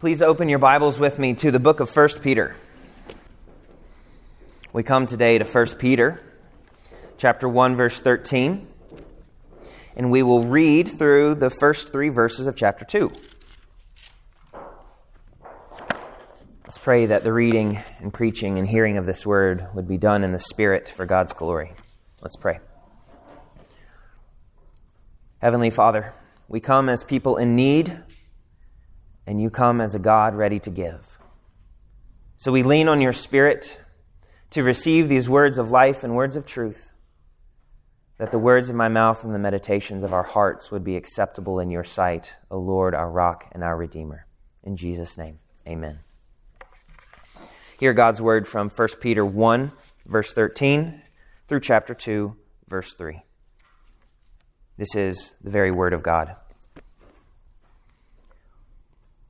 Please open your Bibles with me to the book of 1 Peter. We come today to 1 Peter, chapter 1, verse 13, and we will read through the first three verses of chapter 2. Let's pray that the reading and preaching and hearing of this word would be done in the Spirit for God's glory. Let's pray. Heavenly Father, we come as people in need and you come as a God ready to give. So we lean on your Spirit to receive these words of life and words of truth, that the words of my mouth and the meditations of our hearts would be acceptable in your sight, O Lord, our rock and our Redeemer. In Jesus' name, amen. Hear God's word from 1 Peter 1, verse 13, through chapter 2, verse 3. This is the very word of God.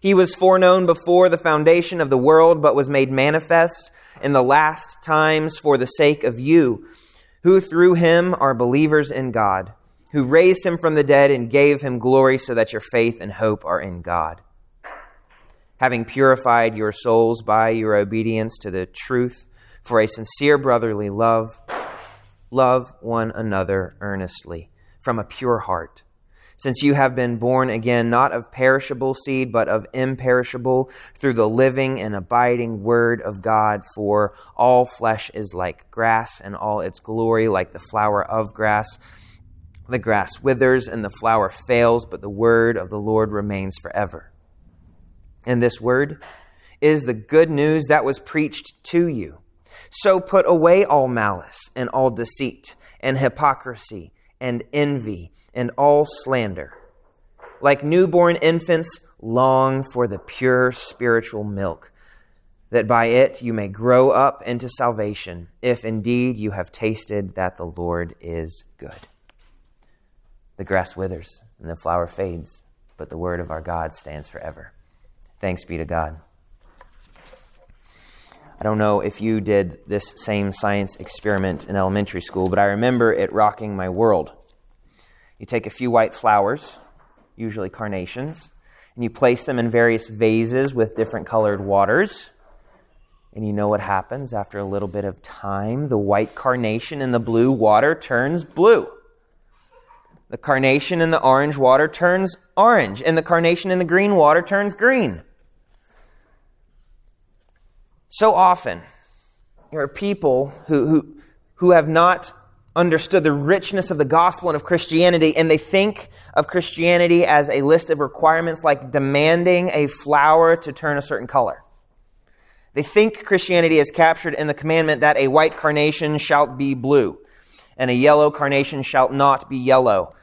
He was foreknown before the foundation of the world, but was made manifest in the last times for the sake of you, who through him are believers in God, who raised him from the dead and gave him glory, so that your faith and hope are in God. Having purified your souls by your obedience to the truth for a sincere brotherly love, love one another earnestly from a pure heart since you have been born again, not of perishable seed, but of imperishable, through the living and abiding Word of God. For all flesh is like grass, and all its glory like the flower of grass. The grass withers and the flower fails, but the Word of the Lord remains forever. And this Word is the good news that was preached to you. So put away all malice and all deceit and hypocrisy and envy and all slander. Like newborn infants, long for the pure spiritual milk, that by it you may grow up into salvation, if indeed you have tasted that the Lord is good. The grass withers and the flower fades, but the word of our God stands forever. Thanks be to God. I don't know if you did this same science experiment in elementary school, but I remember it rocking my world. You take a few white flowers, usually carnations, and you place them in various vases with different colored waters. And you know what happens after a little bit of time? The white carnation in the blue water turns blue. The carnation in the orange water turns orange, and the carnation in the green water turns green. So often, there are people who, who, who have not understood the richness of the gospel and of Christianity, and they think of Christianity as a list of requirements like demanding a flower to turn a certain color. They think Christianity is captured in the commandment that a white carnation shall be blue, and a yellow carnation shall not be yellow.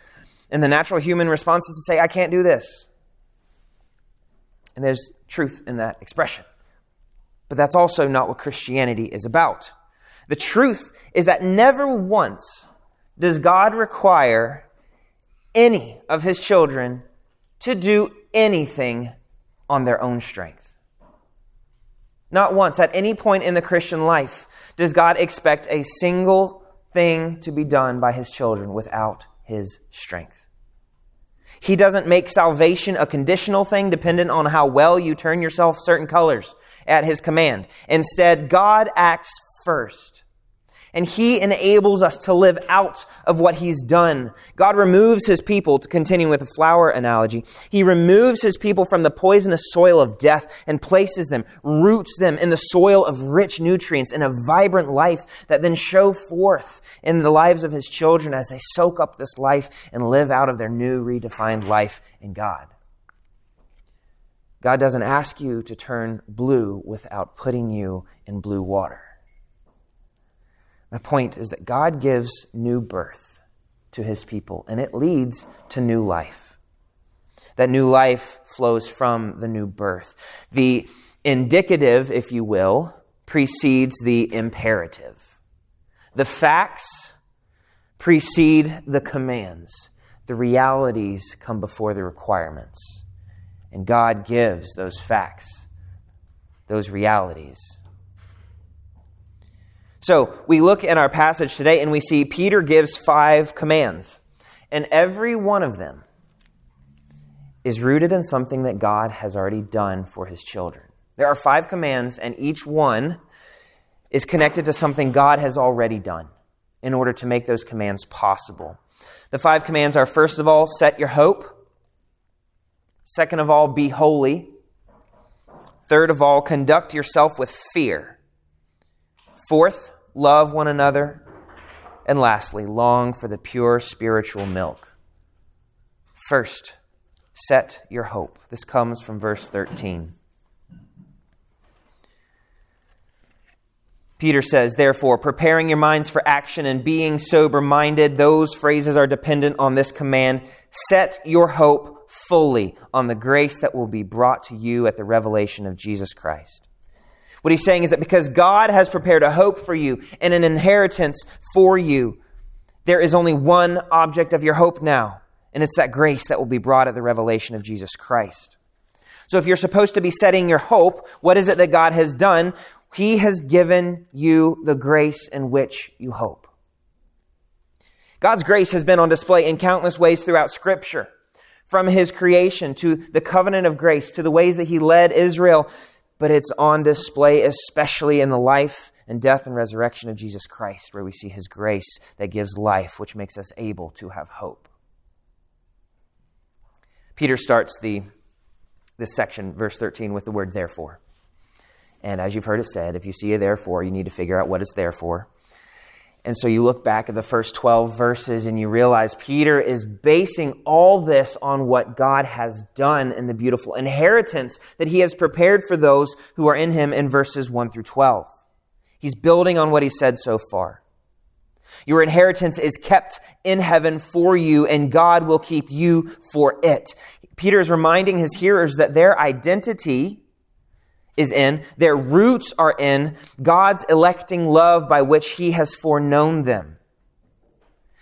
And the natural human response is to say, I can't do this. And there's truth in that expression. But that's also not what Christianity is about. The truth is that never once does God require any of his children to do anything on their own strength. Not once, at any point in the Christian life, does God expect a single thing to be done by his children without his strength. He doesn't make salvation a conditional thing dependent on how well you turn yourself certain colors at his command. Instead, God acts first and He enables us to live out of what He's done. God removes His people, to continue with the flower analogy, He removes His people from the poisonous soil of death and places them, roots them in the soil of rich nutrients and a vibrant life that then show forth in the lives of His children as they soak up this life and live out of their new redefined life in God. God doesn't ask you to turn blue without putting you in blue water. My point is that God gives new birth to his people, and it leads to new life. That new life flows from the new birth. The indicative, if you will, precedes the imperative. The facts precede the commands. The realities come before the requirements. And God gives those facts, those realities. So we look in our passage today and we see Peter gives five commands. And every one of them is rooted in something that God has already done for his children. There are five commands, and each one is connected to something God has already done in order to make those commands possible. The five commands are first of all, set your hope. Second of all, be holy. Third of all, conduct yourself with fear. Fourth, love one another. And lastly, long for the pure spiritual milk. First, set your hope. This comes from verse 13. Peter says, therefore, preparing your minds for action and being sober minded, those phrases are dependent on this command. Set your hope fully on the grace that will be brought to you at the revelation of Jesus Christ. What he's saying is that because God has prepared a hope for you and an inheritance for you, there is only one object of your hope now, and it's that grace that will be brought at the revelation of Jesus Christ. So if you're supposed to be setting your hope, what is it that God has done? He has given you the grace in which you hope. God's grace has been on display in countless ways throughout Scripture from his creation to the covenant of grace to the ways that he led Israel, but it's on display especially in the life and death and resurrection of Jesus Christ, where we see his grace that gives life, which makes us able to have hope. Peter starts the, this section, verse 13, with the word therefore. And as you've heard it said, if you see a therefore, you need to figure out what it's there for. And so you look back at the first 12 verses and you realize Peter is basing all this on what God has done in the beautiful inheritance that he has prepared for those who are in him in verses 1 through 12. He's building on what he said so far. Your inheritance is kept in heaven for you, and God will keep you for it. Peter is reminding his hearers that their identity is in, their roots are in God's electing love by which he has foreknown them.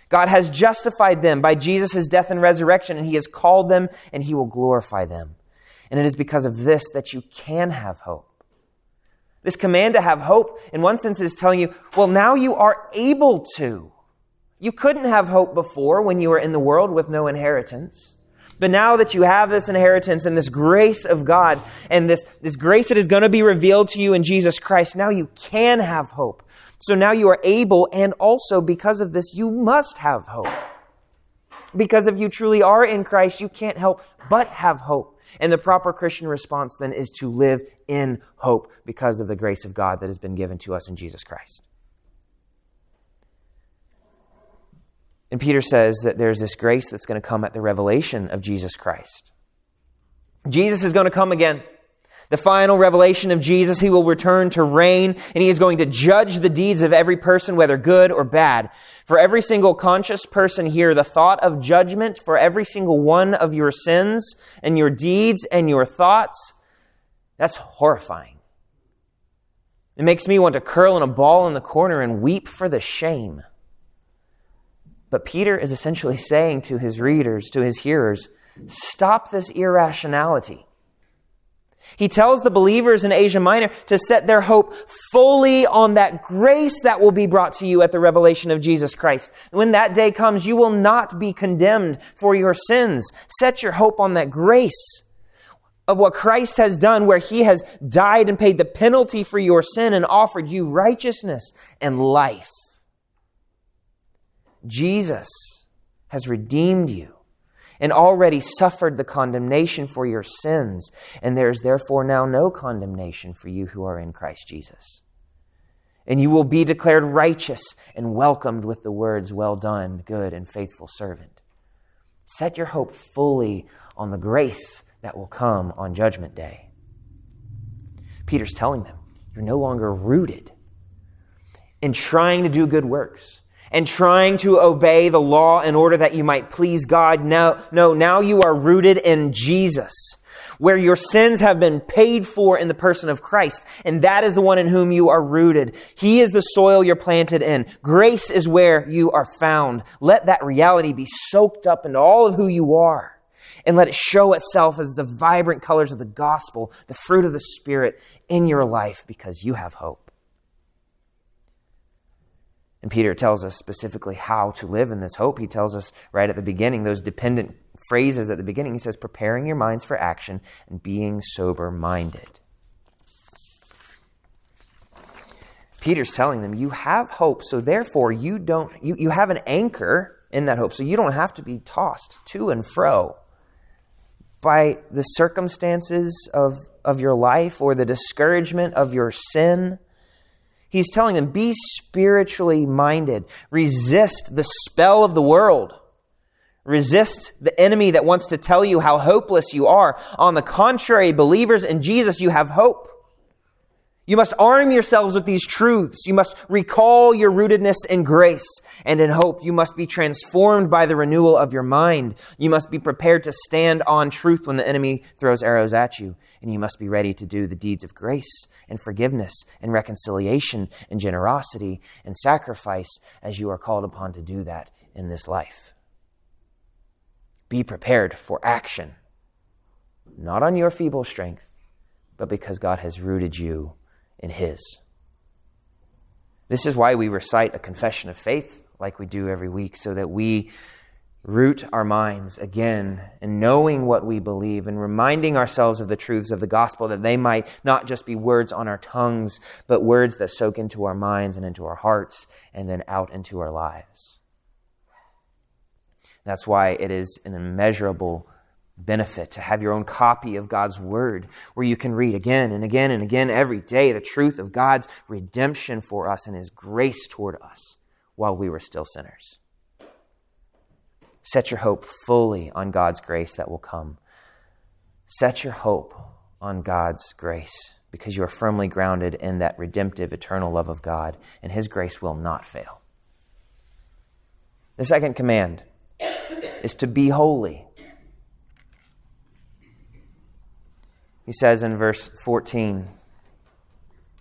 God has justified them by Jesus' death and resurrection, and he has called them, and he will glorify them. And it is because of this that you can have hope. This command to have hope, in one sense, is telling you, well, now you are able to. You couldn't have hope before when you were in the world with no inheritance. But now that you have this inheritance and this grace of God and this, this grace that is going to be revealed to you in Jesus Christ, now you can have hope. So now you are able, and also because of this, you must have hope. Because if you truly are in Christ, you can't help but have hope. And the proper Christian response then is to live in hope because of the grace of God that has been given to us in Jesus Christ. And Peter says that there's this grace that's going to come at the revelation of Jesus Christ. Jesus is going to come again. The final revelation of Jesus, he will return to reign and he is going to judge the deeds of every person, whether good or bad. For every single conscious person here, the thought of judgment for every single one of your sins and your deeds and your thoughts, that's horrifying. It makes me want to curl in a ball in the corner and weep for the shame. But Peter is essentially saying to his readers, to his hearers, stop this irrationality. He tells the believers in Asia Minor to set their hope fully on that grace that will be brought to you at the revelation of Jesus Christ. When that day comes, you will not be condemned for your sins. Set your hope on that grace of what Christ has done, where he has died and paid the penalty for your sin and offered you righteousness and life. Jesus has redeemed you and already suffered the condemnation for your sins, and there is therefore now no condemnation for you who are in Christ Jesus. And you will be declared righteous and welcomed with the words, Well done, good and faithful servant. Set your hope fully on the grace that will come on Judgment Day. Peter's telling them, You're no longer rooted in trying to do good works and trying to obey the law in order that you might please God. No, no, now you are rooted in Jesus, where your sins have been paid for in the person of Christ, and that is the one in whom you are rooted. He is the soil you're planted in. Grace is where you are found. Let that reality be soaked up into all of who you are. And let it show itself as the vibrant colors of the gospel, the fruit of the Spirit in your life because you have hope. And Peter tells us specifically how to live in this hope. He tells us right at the beginning, those dependent phrases at the beginning. He says, preparing your minds for action and being sober minded. Peter's telling them, you have hope, so therefore you don't you, you have an anchor in that hope, so you don't have to be tossed to and fro by the circumstances of, of your life or the discouragement of your sin He's telling them, be spiritually minded. Resist the spell of the world. Resist the enemy that wants to tell you how hopeless you are. On the contrary, believers in Jesus, you have hope. You must arm yourselves with these truths. You must recall your rootedness in grace and in hope. You must be transformed by the renewal of your mind. You must be prepared to stand on truth when the enemy throws arrows at you. And you must be ready to do the deeds of grace and forgiveness and reconciliation and generosity and sacrifice as you are called upon to do that in this life. Be prepared for action, not on your feeble strength, but because God has rooted you in His. This is why we recite a confession of faith like we do every week, so that we root our minds again in knowing what we believe and reminding ourselves of the truths of the gospel that they might not just be words on our tongues, but words that soak into our minds and into our hearts and then out into our lives. That's why it is an immeasurable benefit to have your own copy of God's Word where you can read again and again and again every day the truth of God's redemption for us and His grace toward us while we were still sinners. Set your hope fully on God's grace that will come. Set your hope on God's grace because you are firmly grounded in that redemptive, eternal love of God, and His grace will not fail. The second command is to be holy. He says in verse 14,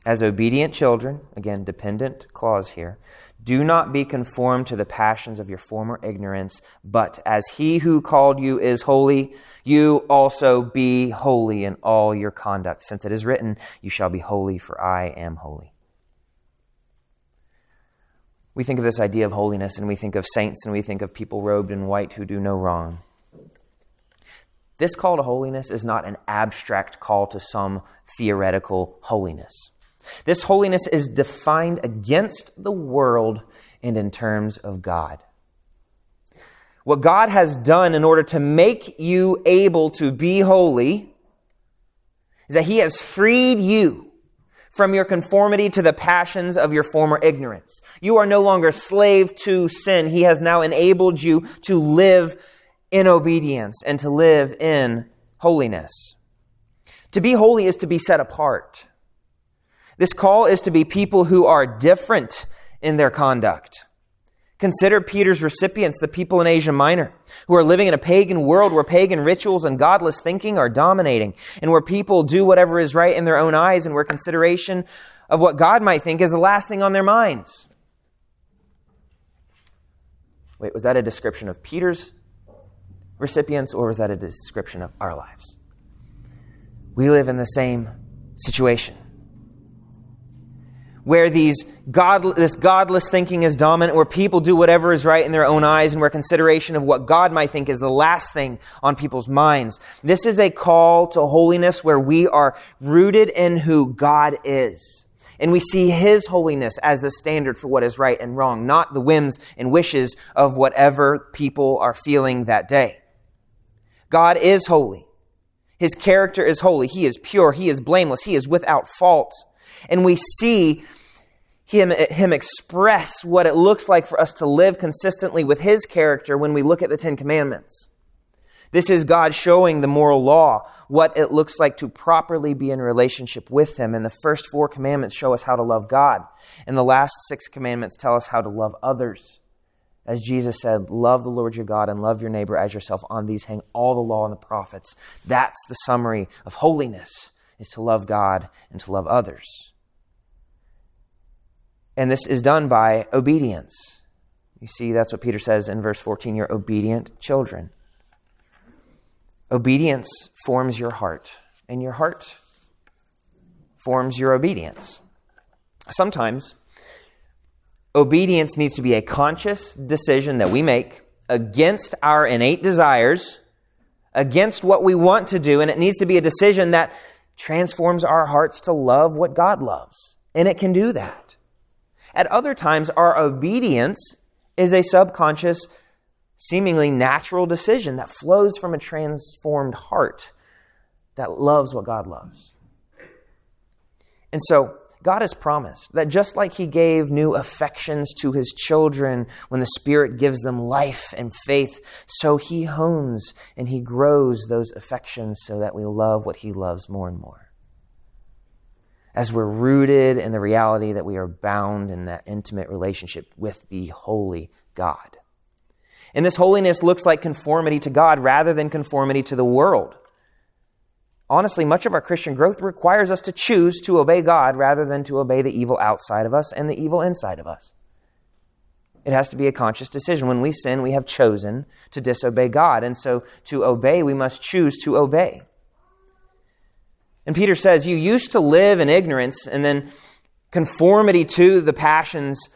as obedient children, again, dependent clause here, do not be conformed to the passions of your former ignorance, but as he who called you is holy, you also be holy in all your conduct, since it is written, You shall be holy, for I am holy. We think of this idea of holiness and we think of saints and we think of people robed in white who do no wrong. This call to holiness is not an abstract call to some theoretical holiness. This holiness is defined against the world and in terms of God. What God has done in order to make you able to be holy is that He has freed you from your conformity to the passions of your former ignorance. You are no longer slave to sin. He has now enabled you to live in obedience and to live in holiness. To be holy is to be set apart. This call is to be people who are different in their conduct. Consider Peter's recipients, the people in Asia Minor, who are living in a pagan world where pagan rituals and godless thinking are dominating, and where people do whatever is right in their own eyes, and where consideration of what God might think is the last thing on their minds. Wait, was that a description of Peter's recipients, or was that a description of our lives? We live in the same situation where these God, this godless thinking is dominant, where people do whatever is right in their own eyes, and where consideration of what God might think is the last thing on people's minds. This is a call to holiness where we are rooted in who God is. And we see His holiness as the standard for what is right and wrong, not the whims and wishes of whatever people are feeling that day. God is holy. His character is holy. He is pure. He is blameless. He is without fault. And we see him, him express what it looks like for us to live consistently with His character when we look at the Ten Commandments. This is God showing the moral law what it looks like to properly be in relationship with Him. And the first four commandments show us how to love God. And the last six commandments tell us how to love others. As Jesus said, love the Lord your God and love your neighbor as yourself. On these hang all the law and the prophets. That's the summary of holiness, is to love God and to love others. And this is done by obedience. You see, that's what Peter says in verse 14 you're obedient children. Obedience forms your heart, and your heart forms your obedience. Sometimes, obedience needs to be a conscious decision that we make against our innate desires, against what we want to do, and it needs to be a decision that transforms our hearts to love what God loves. And it can do that. At other times, our obedience is a subconscious seemingly natural decision that flows from a transformed heart that loves what God loves. And so, God has promised that just like He gave new affections to His children when the Spirit gives them life and faith, so He hones and He grows those affections so that we love what He loves more and more. As we're rooted in the reality that we are bound in that intimate relationship with the holy God. And this holiness looks like conformity to God rather than conformity to the world. Honestly, much of our Christian growth requires us to choose to obey God rather than to obey the evil outside of us and the evil inside of us. It has to be a conscious decision. When we sin, we have chosen to disobey God. And so to obey, we must choose to obey. And Peter says, You used to live in ignorance and then conformity to the passions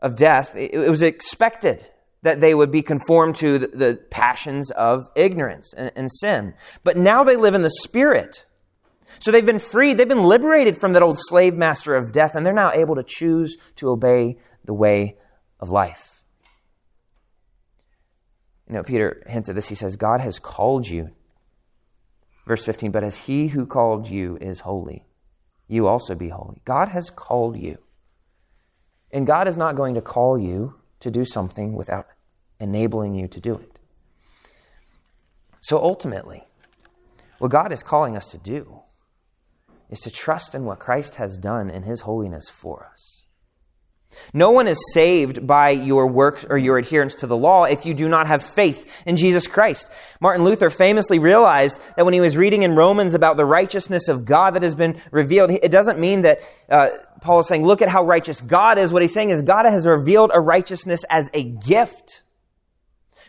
of death. It was expected that they would be conformed to the, the passions of ignorance and, and sin. But now they live in the Spirit. So they've been freed, they've been liberated from that old slave master of death, and they're now able to choose to obey the way of life. You know, Peter hints at this. He says, God has called you. Verse 15, but as he who called you is holy, you also be holy. God has called you. And God is not going to call you to do something without enabling you to do it. So ultimately, what God is calling us to do is to trust in what Christ has done in his holiness for us. No one is saved by your works or your adherence to the law if you do not have faith in Jesus Christ. Martin Luther famously realized that when he was reading in Romans about the righteousness of God that has been revealed, it doesn't mean that uh, Paul is saying, look at how righteous God is. What he's saying is God has revealed a righteousness as a gift,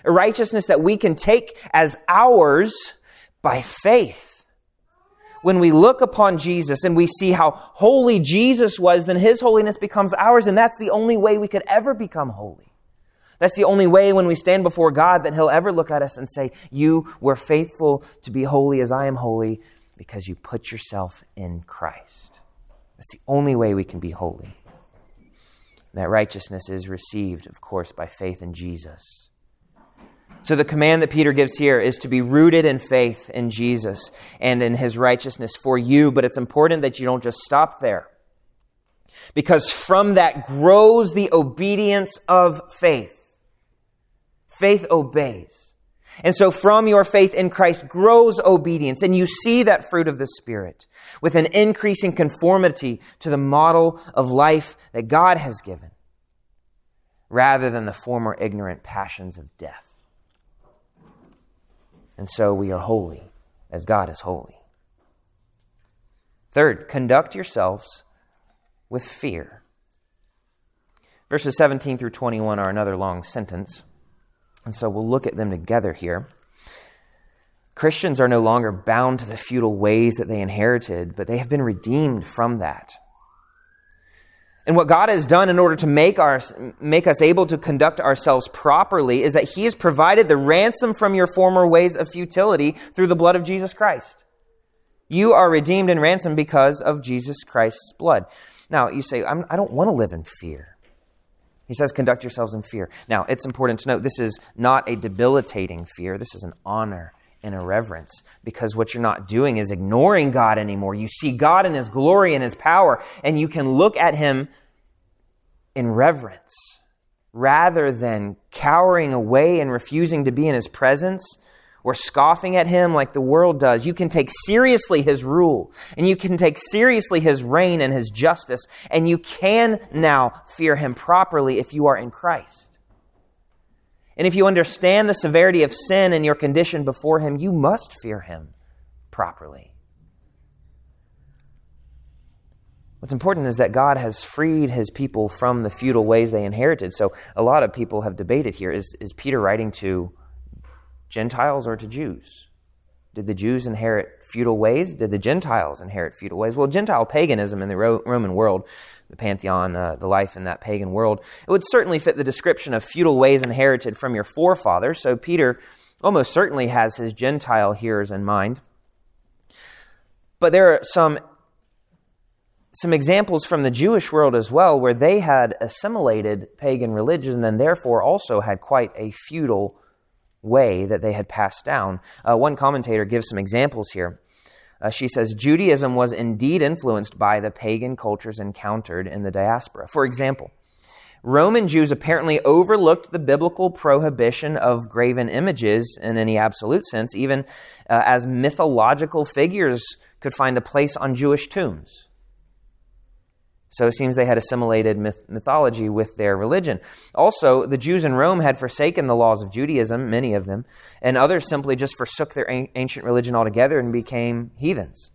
a righteousness that we can take as ours by faith when we look upon Jesus and we see how holy Jesus was, then his holiness becomes ours, and that's the only way we could ever become holy. That's the only way when we stand before God that he'll ever look at us and say, You were faithful to be holy as I am holy because you put yourself in Christ. That's the only way we can be holy. that righteousness is received, of course, by faith in Jesus. So, the command that Peter gives here is to be rooted in faith in Jesus and in his righteousness for you, but it's important that you don't just stop there. Because from that grows the obedience of faith. Faith obeys. And so, from your faith in Christ grows obedience, and you see that fruit of the Spirit with an increasing conformity to the model of life that God has given, rather than the former ignorant passions of death and so we are holy as God is holy. Third, conduct yourselves with fear. Verses 17 through 21 are another long sentence, and so we'll look at them together here. Christians are no longer bound to the futile ways that they inherited, but they have been redeemed from that. And what God has done in order to make, our, make us able to conduct ourselves properly is that He has provided the ransom from your former ways of futility through the blood of Jesus Christ. You are redeemed and ransomed because of Jesus Christ's blood. Now, you say, I'm, I do not want to live in fear. He says, conduct yourselves in fear. Now, it's important to note this is not a debilitating fear, this is an honor and irreverence because what you're not doing is ignoring God anymore. You see God in His glory and His power, and you can look at Him in reverence rather than cowering away and refusing to be in His presence or scoffing at him like the world does. You can take seriously his rule, and you can take seriously his reign and his justice, and you can now fear him properly if you are in Christ. And if you understand the severity of sin and your condition before him, you must fear him properly. What's important is that God has freed his people from the futile ways they inherited. So a lot of people have debated here is, is Peter writing to Gentiles or to Jews? Did the Jews inherit futile ways? Did the Gentiles inherit futile ways? Well, Gentile paganism in the Roman world, the pantheon, uh, the life in that pagan world, it would certainly fit the description of futile ways inherited from your forefathers. So Peter almost certainly has his Gentile hearers in mind. But there are some some examples from the Jewish world as well, where they had assimilated pagan religion and therefore also had quite a futile way that they had passed down. Uh, one commentator gives some examples here. Uh, she says Judaism was indeed influenced by the pagan cultures encountered in the diaspora. For example, Roman Jews apparently overlooked the biblical prohibition of graven images in any absolute sense, even uh, as mythological figures could find a place on Jewish tombs. So it seems they had assimilated myth- mythology with their religion. Also, the Jews in Rome had forsaken the laws of Judaism, many of them, and others simply just forsook their an- ancient religion altogether and became heathens.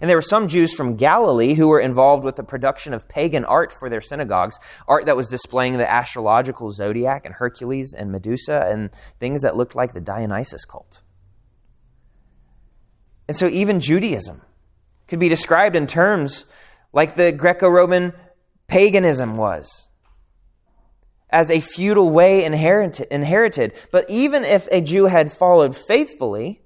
And there were some Jews from Galilee who were involved with the production of pagan art for their synagogues, art that was displaying the astrological zodiac and Hercules and Medusa and things that looked like the Dionysus cult. And so even Judaism could be described in terms like the Greco Roman paganism was, as a futile way inherited. But even if a Jew had followed faithfully,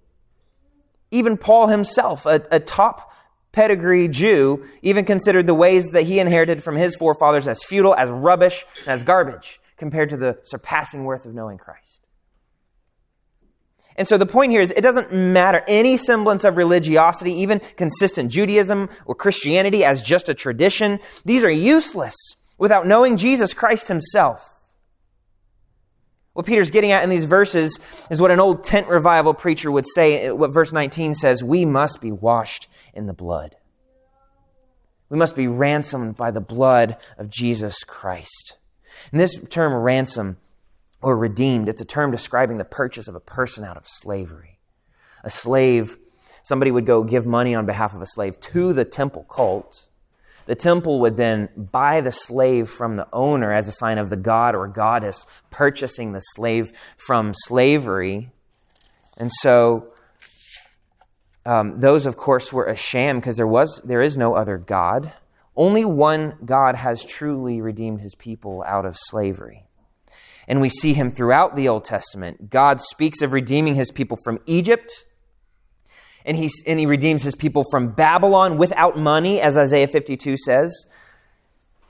even Paul himself, a, a top pedigree Jew, even considered the ways that he inherited from his forefathers as futile, as rubbish, as garbage, compared to the surpassing worth of knowing Christ. And so the point here is it doesn't matter any semblance of religiosity, even consistent Judaism or Christianity as just a tradition. These are useless without knowing Jesus Christ himself. What Peter's getting at in these verses is what an old tent revival preacher would say. What verse 19 says we must be washed in the blood. We must be ransomed by the blood of Jesus Christ. And this term ransom or redeemed. It's a term describing the purchase of a person out of slavery. A slave, somebody would go give money on behalf of a slave to the temple cult. The temple would then buy the slave from the owner as a sign of the god or goddess purchasing the slave from slavery. And so um, those, of course, were a sham because there was there is no other God. Only one God has truly redeemed his people out of slavery and we see him throughout the Old Testament. God speaks of redeeming his people from Egypt, and he, and he redeems his people from Babylon without money, as Isaiah 52 says.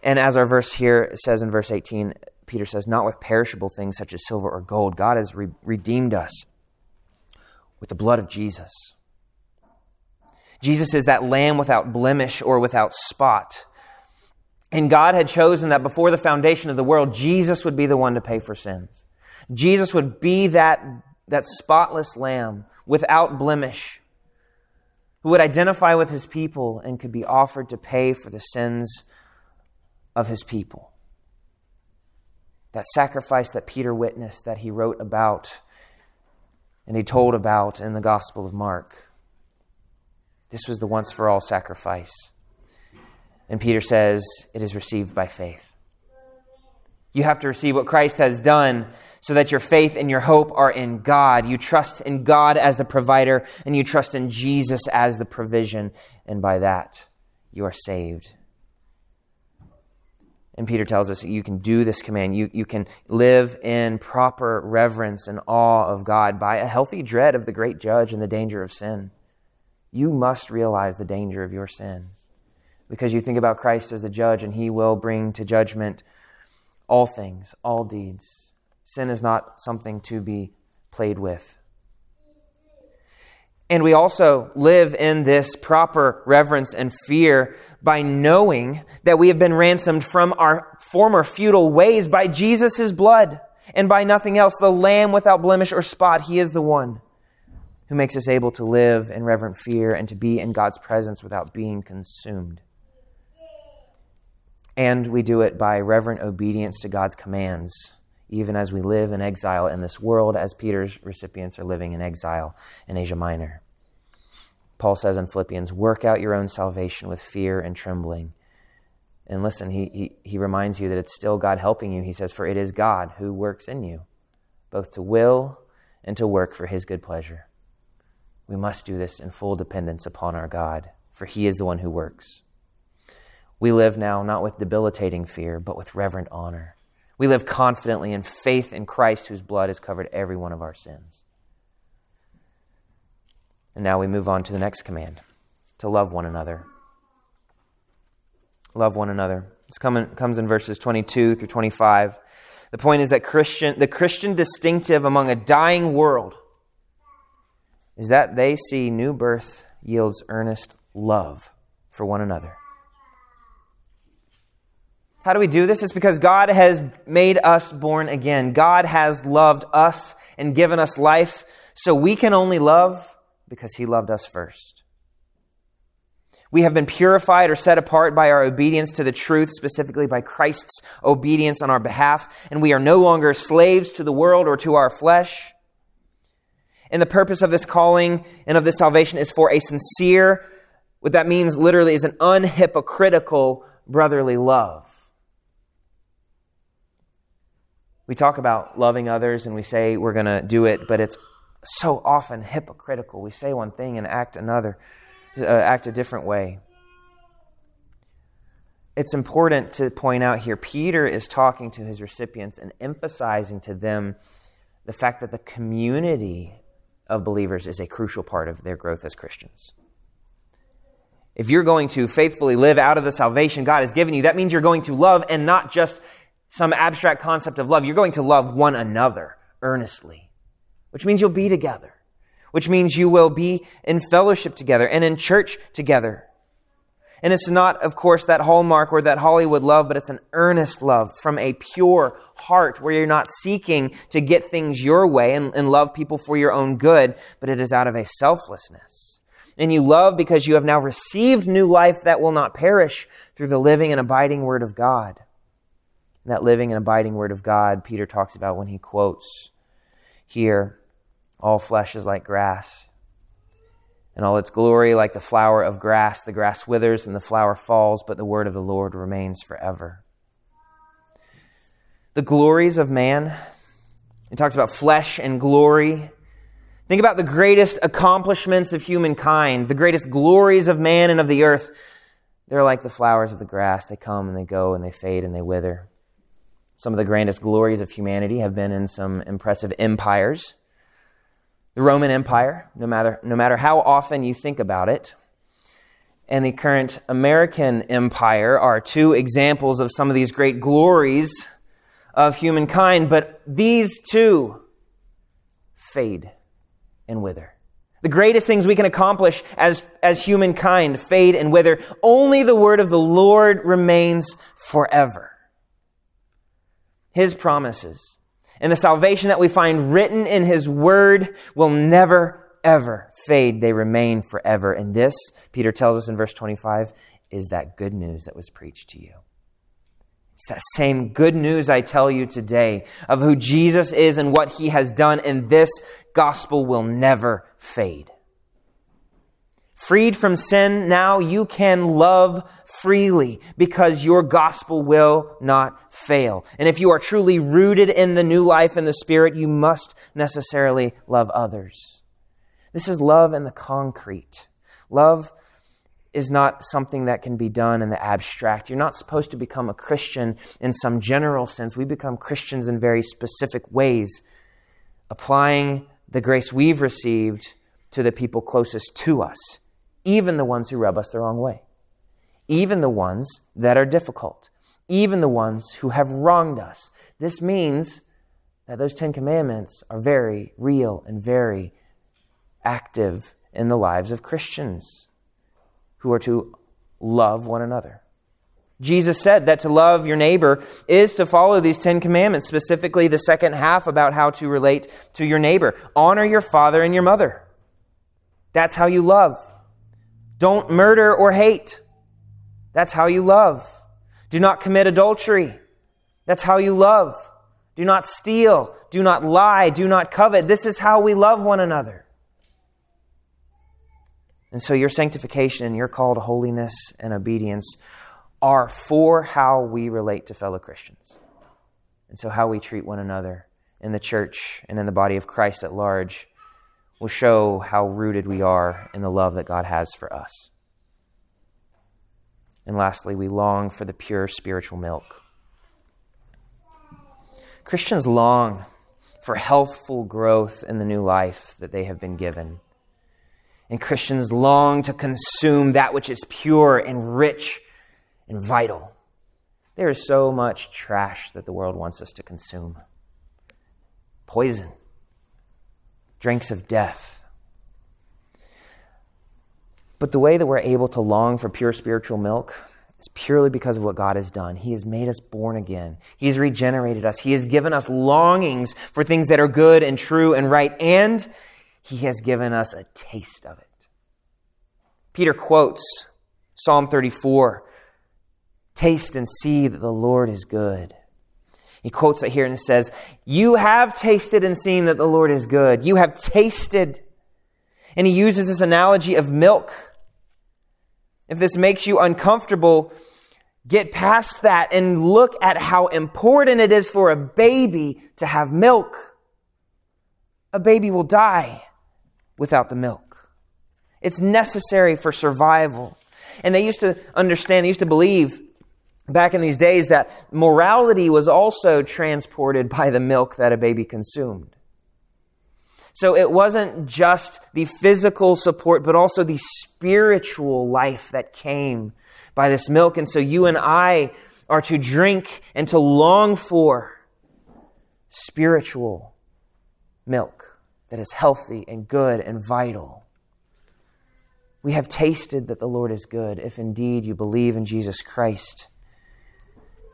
And as our verse here says in verse 18, Peter says, not with perishable things such as silver or gold. God has re- redeemed us with the blood of Jesus. Jesus is that lamb without blemish or without spot. And God had chosen that before the foundation of the world, Jesus would be the one to pay for sins. Jesus would be that, that spotless lamb without blemish who would identify with his people and could be offered to pay for the sins of his people. That sacrifice that Peter witnessed, that he wrote about and he told about in the Gospel of Mark. This was the once for all sacrifice. And Peter says, it is received by faith. You have to receive what Christ has done so that your faith and your hope are in God. You trust in God as the provider, and you trust in Jesus as the provision, and by that, you are saved. And Peter tells us that you can do this command. You, you can live in proper reverence and awe of God by a healthy dread of the great judge and the danger of sin. You must realize the danger of your sin because you think about Christ as the judge and he will bring to judgment all things, all deeds. Sin is not something to be played with. And we also live in this proper reverence and fear by knowing that we have been ransomed from our former futile ways by Jesus' blood and by nothing else. The Lamb without blemish or spot, He is the one who makes us able to live in reverent fear and to be in God's presence without being consumed. And we do it by reverent obedience to God's commands, even as we live in exile in this world, as Peter's recipients are living in exile in Asia Minor. Paul says in Philippians, work out your own salvation with fear and trembling. And listen, he, he, he reminds you that it's still God helping you. He says, For it is God who works in you, both to will and to work for his good pleasure. We must do this in full dependence upon our God, for he is the one who works. We live now not with debilitating fear, but with reverent honor. We live confidently in faith in Christ, whose blood has covered every one of our sins. And now we move on to the next command to love one another. Love one another. This comes in verses 22 through 25. The point is that Christian, the Christian distinctive among a dying world is that they see new birth yields earnest love for one another. How do we do this? It's because God has made us born again. God has loved us and given us life, so we can only love because He loved us first. We have been purified or set apart by our obedience to the truth, specifically by Christ's obedience on our behalf, and we are no longer slaves to the world or to our flesh. And the purpose of this calling and of this salvation is for a sincere, what that means literally is an unhypocritical brotherly love. We talk about loving others and we say we're going to do it, but it's so often hypocritical. We say one thing and act another, uh, act a different way. It's important to point out here Peter is talking to his recipients and emphasizing to them the fact that the community of believers is a crucial part of their growth as Christians. If you're going to faithfully live out of the salvation God has given you, that means you're going to love and not just some abstract concept of love. You're going to love one another earnestly, which means you'll be together, which means you will be in fellowship together and in church together. And it's not, of course, that hallmark or that Hollywood love, but it's an earnest love from a pure heart where you're not seeking to get things your way and, and love people for your own good, but it is out of a selflessness. And you love because you have now received new life that will not perish through the living and abiding Word of God that living and abiding word of God, Peter talks about when he quotes here, all flesh is like grass, and all its glory like the flower of grass. The grass withers and the flower falls, but the word of the Lord remains forever. The glories of man, he talks about flesh and glory. Think about the greatest accomplishments of humankind, the greatest glories of man and of the earth. They're like the flowers of the grass. They come and they go and they fade and they wither. Some of the grandest glories of humanity have been in some impressive empires. The Roman Empire, no matter, no matter how often you think about it, and the current American empire are two examples of some of these great glories of humankind, but these two fade and wither. The greatest things we can accomplish as, as humankind fade and wither. Only the word of the Lord remains forever. His promises. And the salvation that we find written in His Word will never, ever fade. They remain forever. And this, Peter tells us in verse 25, is that good news that was preached to you. It's that same good news I tell you today of who Jesus is and what He has done, and this gospel will never fade. Freed from sin, now you can love freely because your gospel will not fail. And if you are truly rooted in the new life in the Spirit, you must necessarily love others. This is love in the concrete. Love is not something that can be done in the abstract. You're not supposed to become a Christian in some general sense. We become Christians in very specific ways, applying the grace we've received to the people closest to us even the ones who rub us the wrong way, even the ones that are difficult, even the ones who have wronged us. This means that those Ten Commandments are very real and very active in the lives of Christians who are to love one another. Jesus said that to love your neighbor is to follow these Ten Commandments, specifically the second half about how to relate to your neighbor. Honor your father and your mother. That's how you love. Don't murder or hate. That's how you love. Do not commit adultery. That's how you love. Do not steal. Do not lie. Do not covet. This is how we love one another. And so your sanctification and your call to holiness and obedience are for how we relate to fellow Christians. And so how we treat one another in the church and in the body of Christ at large will show how rooted we are in the love that God has for us. And lastly, we long for the pure spiritual milk. Christians long for healthful growth in the new life that they have been given. And Christians long to consume that which is pure and rich and vital. There is so much trash that the world wants us to consume poison, drinks of death. But the way that we're able to long for pure spiritual milk is purely because of what God has done. He has made us born again. He has regenerated us. He has given us longings for things that are good and true and right, and He has given us a taste of it. Peter quotes Psalm 34 Taste and see that the Lord is good. He quotes it here and says, You have tasted and seen that the Lord is good. You have tasted. And he uses this analogy of milk. If this makes you uncomfortable, get past that and look at how important it is for a baby to have milk. A baby will die without the milk. It's necessary for survival. And they used to understand, they used to believe back in these days that morality was also transported by the milk that a baby consumed. So it wasn't just the physical support, but also the spiritual life that came by this milk. And so you and I are to drink and to long for spiritual milk that is healthy and good and vital. We have tasted that the Lord is good if indeed you believe in Jesus Christ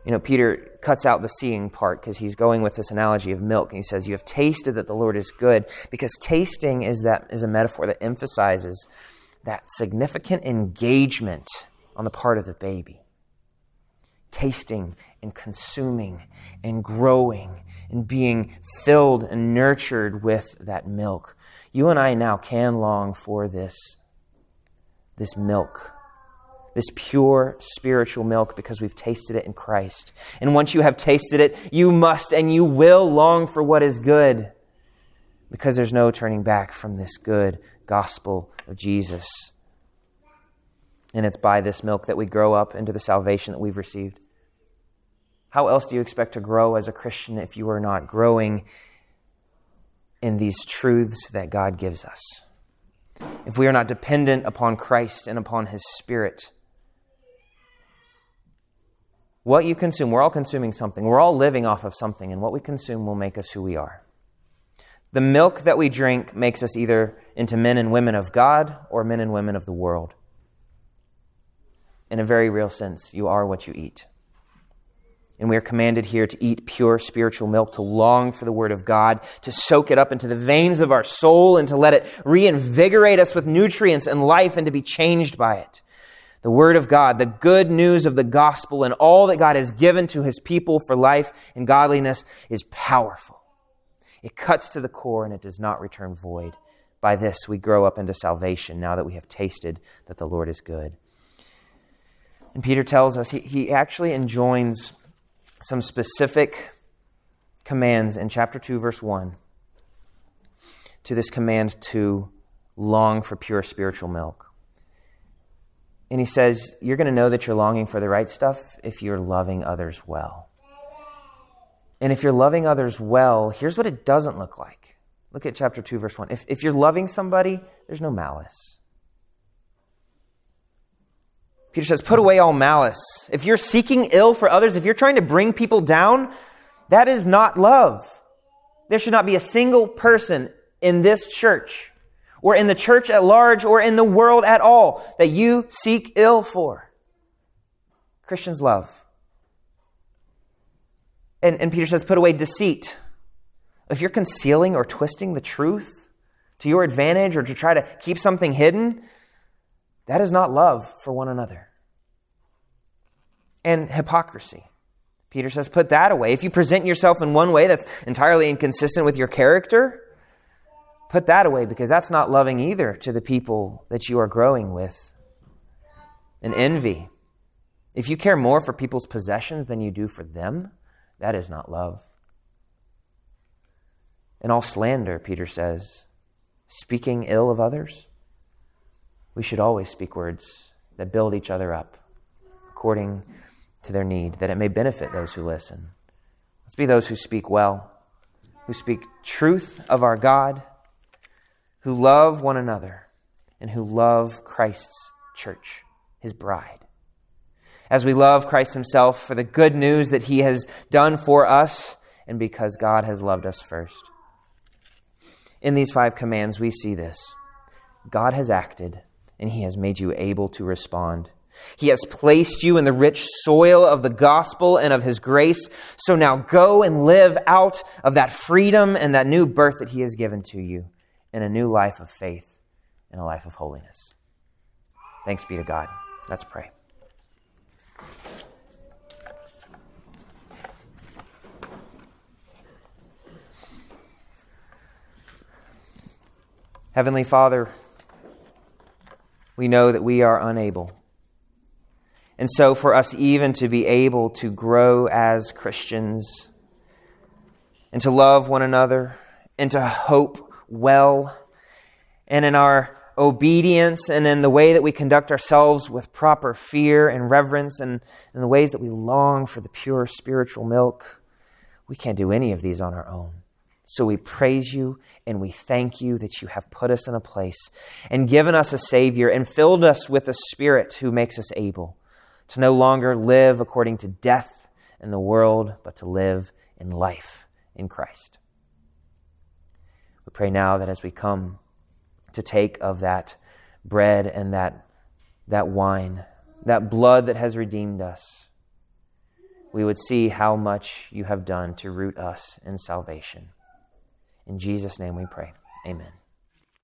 you know, Peter cuts out the seeing part because he's going with this analogy of milk. And he says, You have tasted that the Lord is good, because tasting is, that, is a metaphor that emphasizes that significant engagement on the part of the baby. Tasting and consuming and growing and being filled and nurtured with that milk. You and I now can long for this, this milk this pure spiritual milk because we've tasted it in Christ. And once you have tasted it, you must and you will long for what is good because there's no turning back from this good gospel of Jesus. And it's by this milk that we grow up into the salvation that we've received. How else do you expect to grow as a Christian if you are not growing in these truths that God gives us? If we are not dependent upon Christ and upon His Spirit, what you consume, we're all consuming something. We're all living off of something, and what we consume will make us who we are. The milk that we drink makes us either into men and women of God or men and women of the world. In a very real sense, you are what you eat. And we are commanded here to eat pure spiritual milk, to long for the Word of God, to soak it up into the veins of our soul, and to let it reinvigorate us with nutrients and life, and to be changed by it. The Word of God, the good news of the gospel, and all that God has given to His people for life and godliness is powerful. It cuts to the core and it does not return void. By this, we grow up into salvation now that we have tasted that the Lord is good. And Peter tells us he, he actually enjoins some specific commands in chapter 2, verse 1 to this command to long for pure spiritual milk. And he says, You're going to know that you're longing for the right stuff if you're loving others well. And if you're loving others well, here's what it doesn't look like. Look at chapter 2, verse 1. If, if you're loving somebody, there's no malice. Peter says, put away all malice. If you're seeking ill for others, if you're trying to bring people down, that is not love. There should not be a single person in this church, or in the church at large, or in the world at all that you seek ill for. Christians love. And, and Peter says, put away deceit. If you're concealing or twisting the truth to your advantage or to try to keep something hidden, that is not love for one another. And hypocrisy. Peter says, put that away. If you present yourself in one way that's entirely inconsistent with your character, put that away because that's not loving either to the people that you are growing with. And envy. If you care more for people's possessions than you do for them, that is not love. And all slander, Peter says, speaking ill of others, we should always speak words that build each other up according to their need, that it may benefit those who listen. Let's be those who speak well, who speak truth of our God, who love one another, and who love Christ's church, his bride. As we love Christ himself for the good news that he has done for us, and because God has loved us first. In these five commands, we see this God has acted and He has made you able to respond. He has placed you in the rich soil of the gospel and of His grace. So now go and live out of that freedom and that new birth that He has given to you in a new life of faith and a life of holiness. Thanks be to God. Let's pray. Heavenly Father, we know that we are unable. And so, for us even to be able to grow as Christians and to love one another and to hope well, and in our obedience and in the way that we conduct ourselves with proper fear and reverence and in the ways that we long for the pure spiritual milk, we can't do any of these on our own. So we praise you and we thank you that you have put us in a place and given us a Savior and filled us with a Spirit who makes us able to no longer live according to death in the world, but to live in life in Christ. Pray now that as we come to take of that bread and that, that wine, that blood that has redeemed us, we would see how much you have done to root us in salvation. In Jesus' name we pray. Amen.